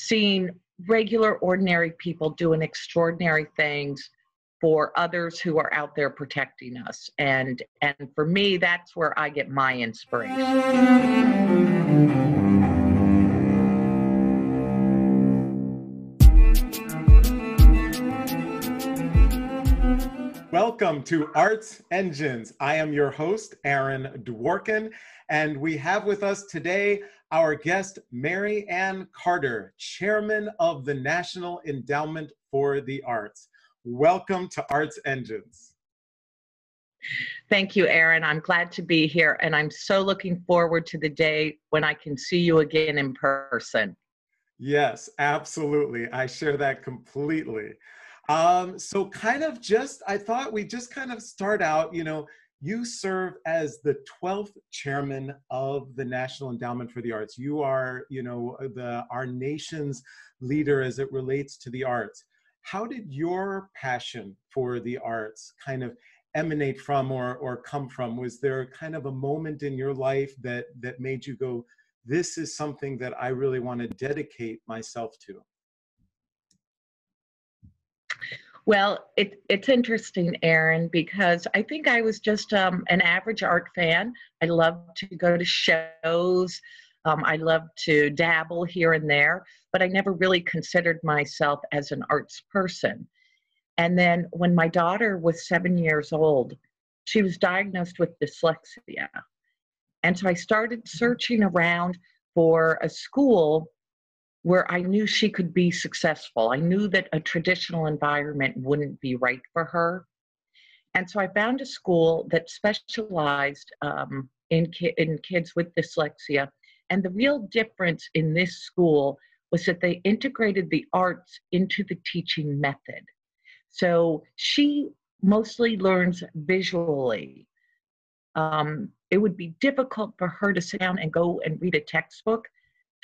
seeing regular, ordinary people doing extraordinary things for others who are out there protecting us. And and for me, that's where I get my inspiration. Welcome to Arts Engines. I am your host, Aaron Dworkin, and we have with us today our guest, Mary Anne Carter, Chairman of the National Endowment for the Arts. Welcome to Arts Engines. Thank you, Aaron. I'm glad to be here, and I'm so looking forward to the day when I can see you again in person. Yes, absolutely. I share that completely. Um, so kind of just, I thought we just kind of start out, you know, you serve as the 12th chairman of the National Endowment for the Arts. You are, you know, the our nation's leader as it relates to the arts. How did your passion for the arts kind of emanate from or, or come from? Was there kind of a moment in your life that, that made you go, this is something that I really want to dedicate myself to? Well, it, it's interesting, Aaron, because I think I was just um, an average art fan. I love to go to shows. Um, I love to dabble here and there, but I never really considered myself as an arts person. And then when my daughter was seven years old, she was diagnosed with dyslexia. And so I started searching around for a school where I knew she could be successful. I knew that a traditional environment wouldn't be right for her. And so I found a school that specialized um, in, ki- in kids with dyslexia. And the real difference in this school was that they integrated the arts into the teaching method. So she mostly learns visually. Um, it would be difficult for her to sit down and go and read a textbook.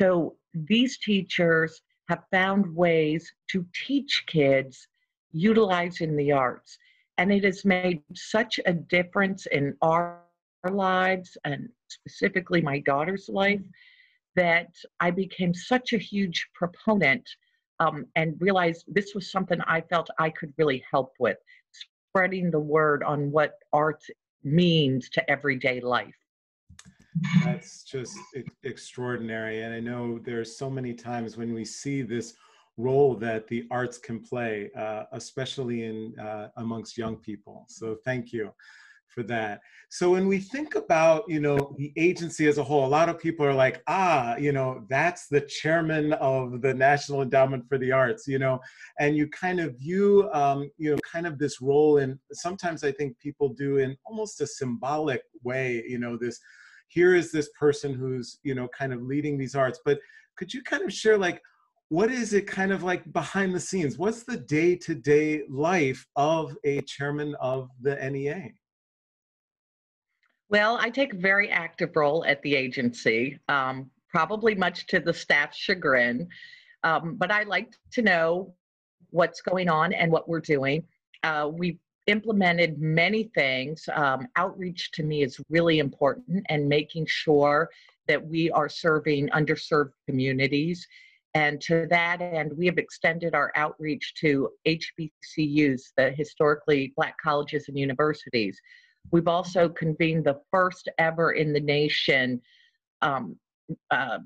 So these teachers have found ways to teach kids utilizing the arts. And it has made such a difference in our, lives and specifically my daughter's life that I became such a huge proponent um, and realized this was something I felt I could really help with, spreading the word on what art means to everyday life. That's just extraordinary. And I know there's so many times when we see this role that the arts can play, uh, especially in uh, amongst young people. So thank you for that. So when we think about, you know, the agency as a whole, a lot of people are like, ah, you know, that's the chairman of the National Endowment for the Arts, you know, and you kind of view, um, you know, kind of this role in, sometimes I think people do in almost a symbolic way, you know, this here is this person who's you know kind of leading these arts but could you kind of share like what is it kind of like behind the scenes? What's the day-to-day life of a chairman of the nea well i take a very active role at the agency um, probably much to the staff's chagrin um, but i like to know what's going on and what we're doing. Uh, we've implemented many things. Um, outreach to me is really important and making sure that we are serving underserved communities. And to that end, we have extended our outreach to HBCUs, the historically black colleges and universities. We've also convened the first ever in the nation um, uh,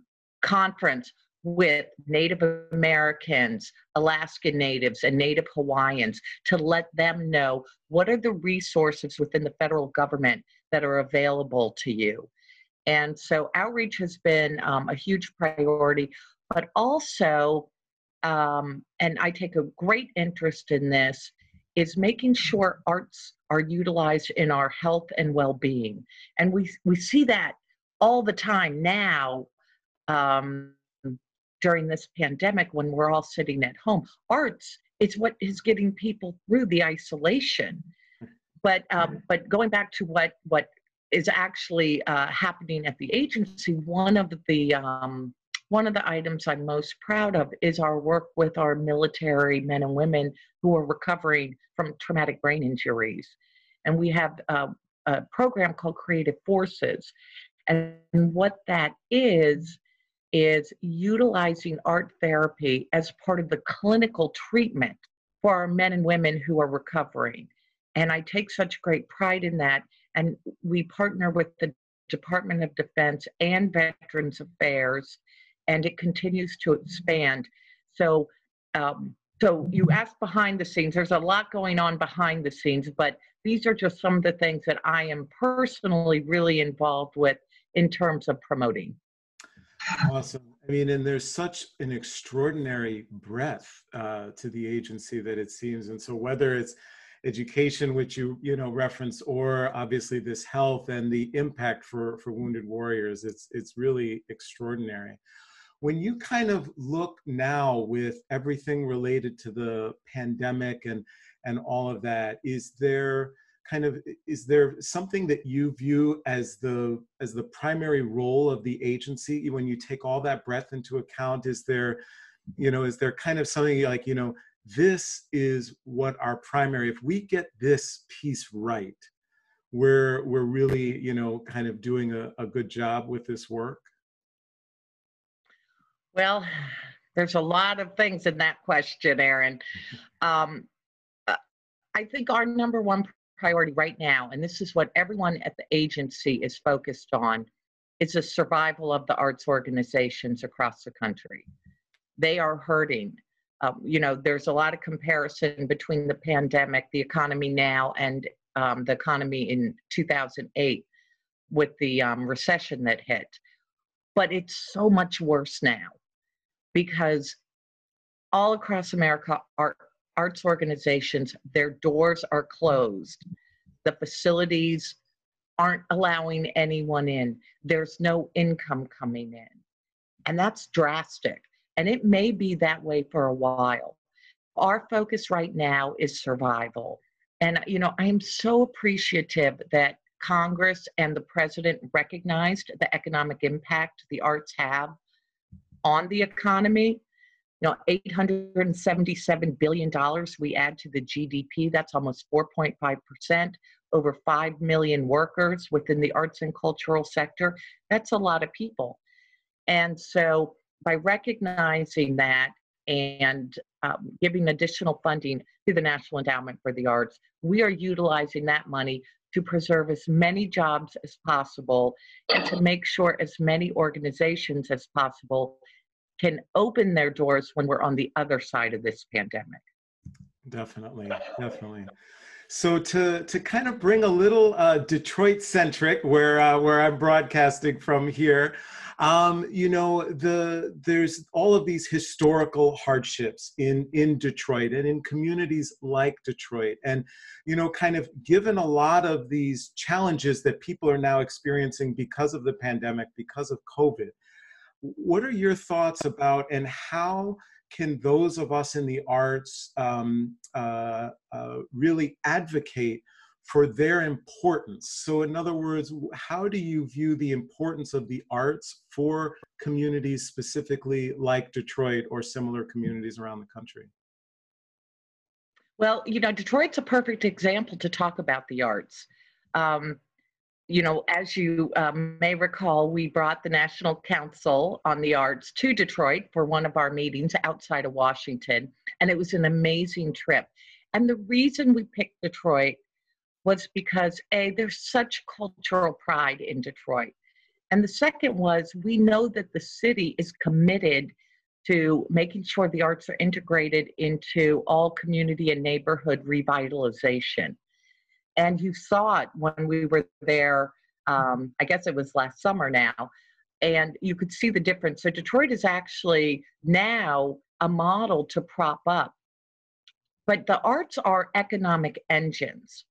conference with Native Americans, Alaskan Natives, and Native Hawaiians to let them know what are the resources within the federal government that are available to you. And so outreach has been um, a huge priority, but also, um, and I take a great interest in this, is making sure arts are utilized in our health and well-being. And we, we see that all the time now um, during this pandemic when we're all sitting at home. Arts is what is getting people through the isolation. But um, but going back to what what is actually uh, happening at the agency, one of the um, one of the items I'm most proud of is our work with our military men and women who are recovering from traumatic brain injuries. And we have uh, a program called Creative Forces. And what that is, is utilizing art therapy as part of the clinical treatment for our men and women who are recovering. And I take such great pride in that. And we partner with the Department of Defense and Veterans Affairs, and it continues to expand. So, um, so you asked behind the scenes. There's a lot going on behind the scenes, but these are just some of the things that I am personally really involved with in terms of promoting. Awesome. I mean, and there's such an extraordinary breadth uh, to the agency that it seems. And so whether it's education, which you you know reference, or obviously this health and the impact for for wounded warriors, it's it's really extraordinary. When you kind of look now with everything related to the pandemic and and all of that, is there kind of is there something that you view as the as the primary role of the agency when you take all that breadth into account? Is there you know is there kind of something like you know this is what our primary if we get this piece right we're we're really you know kind of doing a, a good job with this work? Well there's a lot of things in that question aaron. Um, uh, i think our number one priority right now, and this is what everyone at the agency is focused on, is the survival of the arts organizations across the country. They are hurting. Um, you know, there's a lot of comparison between the pandemic, the economy now, and um, the economy in 2008 with the um, recession that hit. But it's so much worse now because all across America, art arts organizations, their doors are closed. The facilities aren't allowing anyone in. There's no income coming in. And that's drastic. And it may be that way for a while. Our focus right now is survival. And, you know, I am so appreciative that Congress and the president recognized the economic impact the arts have on the economy you know 877 billion dollars we add to the gdp that's almost 4.5% over 5 million workers within the arts and cultural sector that's a lot of people. And so by recognizing that and um, giving additional funding to the national endowment for the arts we are utilizing that money to preserve as many jobs as possible and to make sure as many organizations as possible can open their doors when we're on the other side of this pandemic. Definitely, definitely. So to to kind of bring a little uh, Detroit centric, where uh, where I'm broadcasting from here, um, you know the there's all of these historical hardships in in Detroit and in communities like Detroit, and you know kind of given a lot of these challenges that people are now experiencing because of the pandemic, because of COVID what are your thoughts about and how can those of us in the arts um, uh, uh, really advocate for their importance? So, in other words, how do you view the importance of the arts for communities specifically like Detroit or similar communities around the country? Well, you know, Detroit's a perfect example to talk about the arts. Um, you know, as you um, may recall, we brought the National Council on the Arts to Detroit for one of our meetings outside of Washington, and it was an amazing trip. And the reason we picked Detroit was because, A, there's such cultural pride in Detroit. And the second was we know that the city is committed to making sure the arts are integrated into all community and neighborhood revitalization and you saw it when we were there um, i guess it was last summer now and you could see the difference. So detroit is actually now a model to prop up. But the arts are economic engines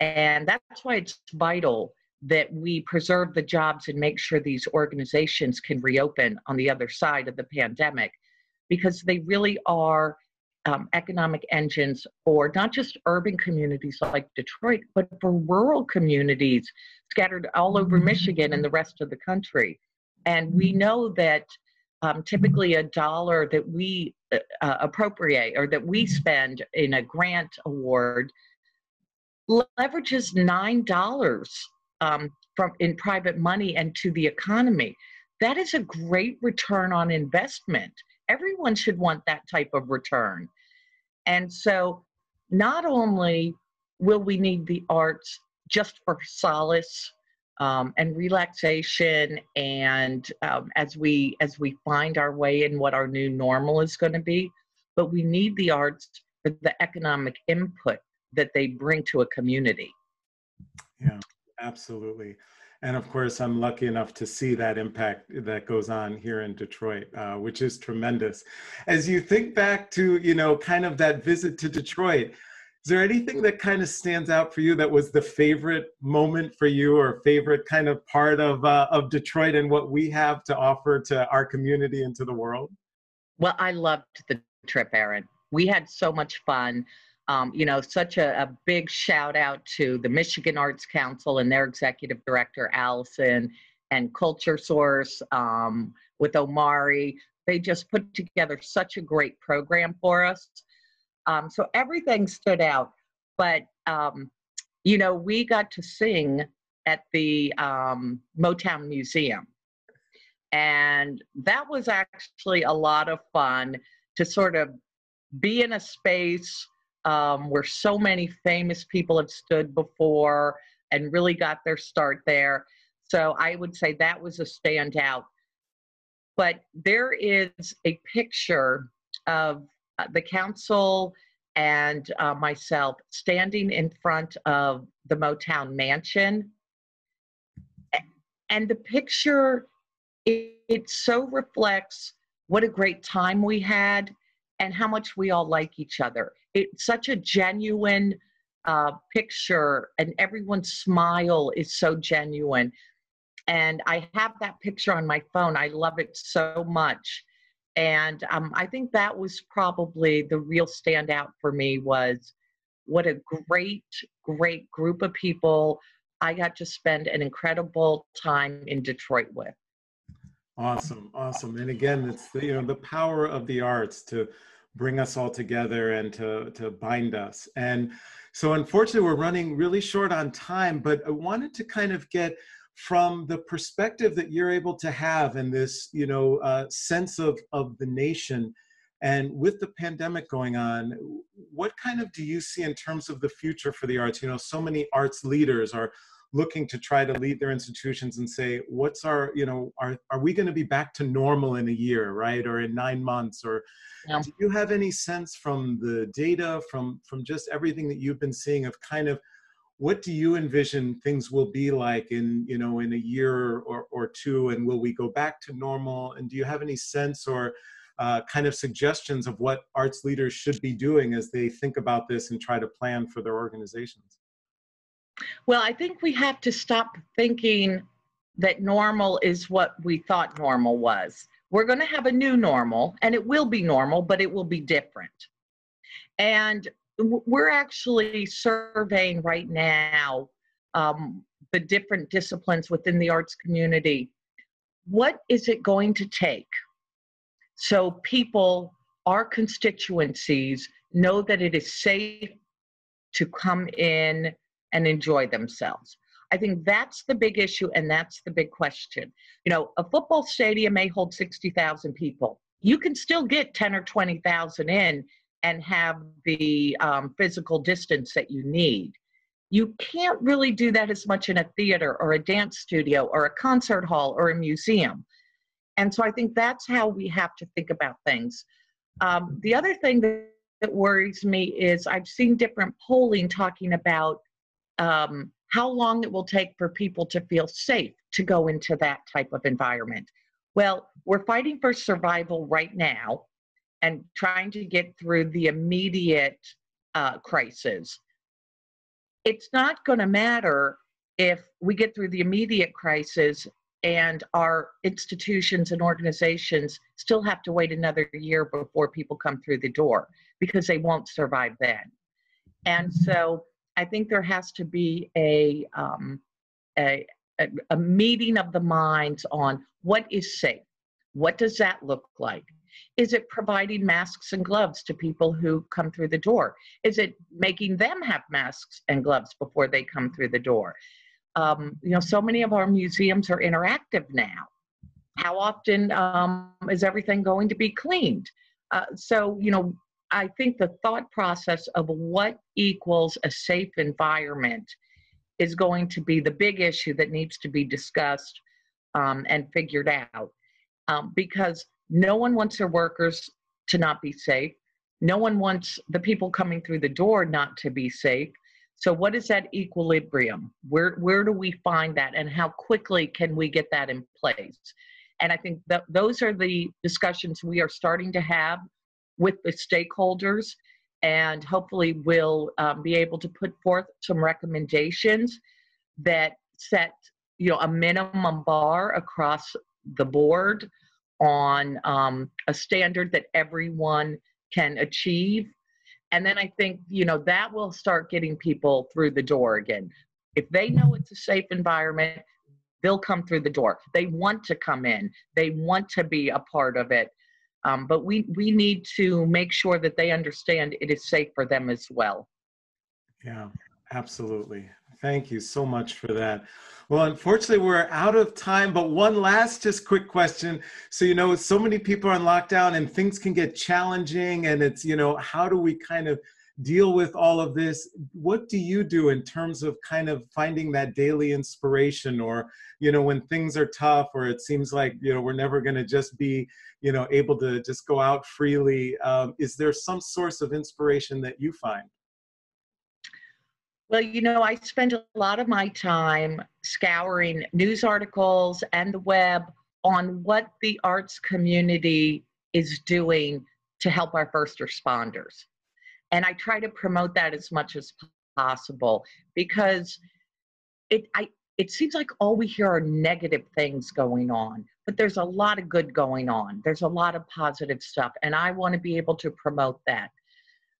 and that's why it's vital that we preserve the jobs and make sure these organizations can reopen on the other side of the pandemic because they really are um, economic engines for not just urban communities like Detroit, but for rural communities scattered all over mm-hmm. Michigan and the rest of the country. And we know that um, typically a dollar that we uh, uh appropriate or that we spend in a grant award leverages nine dollars um, from in private money and to the economy. that is a great return on investment. Everyone should want that type of return. And so, not only will we need the arts just for solace um, and relaxation, and um, as we as we find our way in what our new normal is going to be, but we need the arts for the economic input that they bring to a community. Yeah, absolutely. And of course, I'm lucky enough to see that impact that goes on here in Detroit, uh, which is tremendous. As you think back to, you know, kind of that visit to Detroit, is there anything that kind of stands out for you that was the favorite moment for you or favorite kind of part of, uh, of Detroit and what we have to offer to our community and to the world? Well, I loved the trip, Aaron. We had so much fun. Um, you know, such a, a, big shout out to the Michigan Arts Council and their executive director, Allison, and Culture Source um, with Omari. They just put together such a great program for us. Um, so everything stood out. But, um, you know, we got to sing at the um, Motown Museum. And that was actually a lot of fun to sort of be in a space um, where so many famous people have stood before and really got their start there. So I would say that was a standout. But there is a picture of uh, the council and uh, myself standing in front of the Motown mansion. And the picture, it, it so reflects what a great time we had and how much we all like each other. It's such a genuine uh, picture, and everyone's smile is so genuine. And I have that picture on my phone. I love it so much. And um, I think that was probably the real standout for me was what a great, great group of people I got to spend an incredible time in Detroit with. Awesome, awesome. And again, it's the, you know the power of the arts to bring us all together and to to bind us. And so, unfortunately, we're running really short on time. But I wanted to kind of get from the perspective that you're able to have and this, you know, uh, sense of of the nation. And with the pandemic going on, what kind of do you see in terms of the future for the arts? You know, so many arts leaders are looking to try to lead their institutions and say what's our you know are, are we going to be back to normal in a year right or in nine months? Or yeah. do you have any sense from the data from from just everything that you've been seeing of kind of what do you envision things will be like in you know in a year or, or two and will we go back to normal? And do you have any sense or uh, kind of suggestions of what arts leaders should be doing as they think about this and try to plan for their organizations well, I think we have to stop thinking that normal is what we thought normal was. We're going to have a new normal, and it will be normal, but it will be different. And we're actually surveying right now um, the different disciplines within the arts community. What is it going to take so people, our constituencies, know that it is safe to come in and enjoy themselves. I think that's the big issue and that's the big question. You know, a football stadium may hold 60,000 people. You can still get 10 or 20,000 in and have the um, physical distance that you need. You can't really do that as much in a theater or a dance studio or a concert hall or a museum. And so I think that's how we have to think about things. Um, the other thing that, that worries me is I've seen different polling talking about um, how long it will take for people to feel safe to go into that type of environment. Well, we're fighting for survival right now and trying to get through the immediate uh, crisis. It's not going to matter if we get through the immediate crisis and our institutions and organizations still have to wait another year before people come through the door because they won't survive then. And so I think there has to be a, um, a, a, a meeting of the minds on what is safe. What does that look like? Is it providing masks and gloves to people who come through the door? Is it making them have masks and gloves before they come through the door? Um, you know, so many of our museums are interactive now. how often um, is everything going to be cleaned? Uh, so, you know, I think the thought process of what equals a safe environment is going to be the big issue that needs to be discussed um, and figured out um, because no one wants their workers to not be safe. No one wants the people coming through the door not to be safe. So, what is that equilibrium? Where where do we find that, and how quickly can we get that in place? And I think that those are the discussions we are starting to have with the stakeholders, and hopefully we'll um, be able to put forth some recommendations that set you know a minimum bar across the board on um, a standard that everyone can achieve. And then i think you know that will start getting people through the door again. If they know it's a safe environment they'll come through the door. They want to come in. They want to be a part of it um, but we we need to make sure that they understand it is safe for them as well. Yeah absolutely. Thank you so much for that. Well, unfortunately, we're out of time, but one last just quick question. So, you know, so many people are on lockdown and things can get challenging, and it's, you know, how do we kind of deal with all of this? What do you do in terms of kind of finding that daily inspiration or, you know, when things are tough or it seems like, you know, we're never going to just be, you know, able to just go out freely? Um, is there some source of inspiration that you find? Well, you know, I spend a lot of my time scouring news articles and the web on what the arts community is doing to help our first responders. And I try to promote that as much as possible because it I it seems like all we hear are negative things going on, but there's a lot of good going on. There's a lot of positive stuff, and I want to be able to promote that.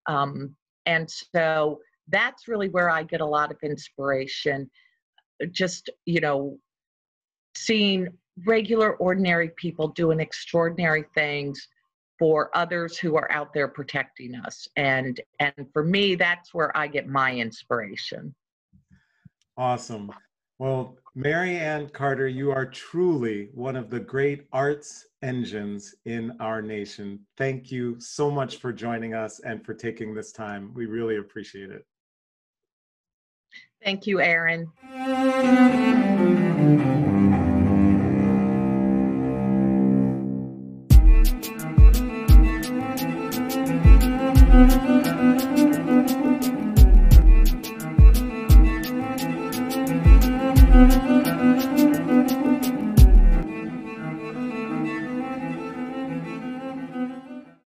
Um, and so that's really where I get a lot of inspiration. Just, you know, seeing regular, ordinary people doing extraordinary things for others who are out there protecting us. And and for me, that's where I get my inspiration. Awesome. Well, Mary Anne Carter, you are truly one of the great arts engines in our nation. Thank you so much for joining us and for taking this time. We really appreciate it. Thank you, Aaron.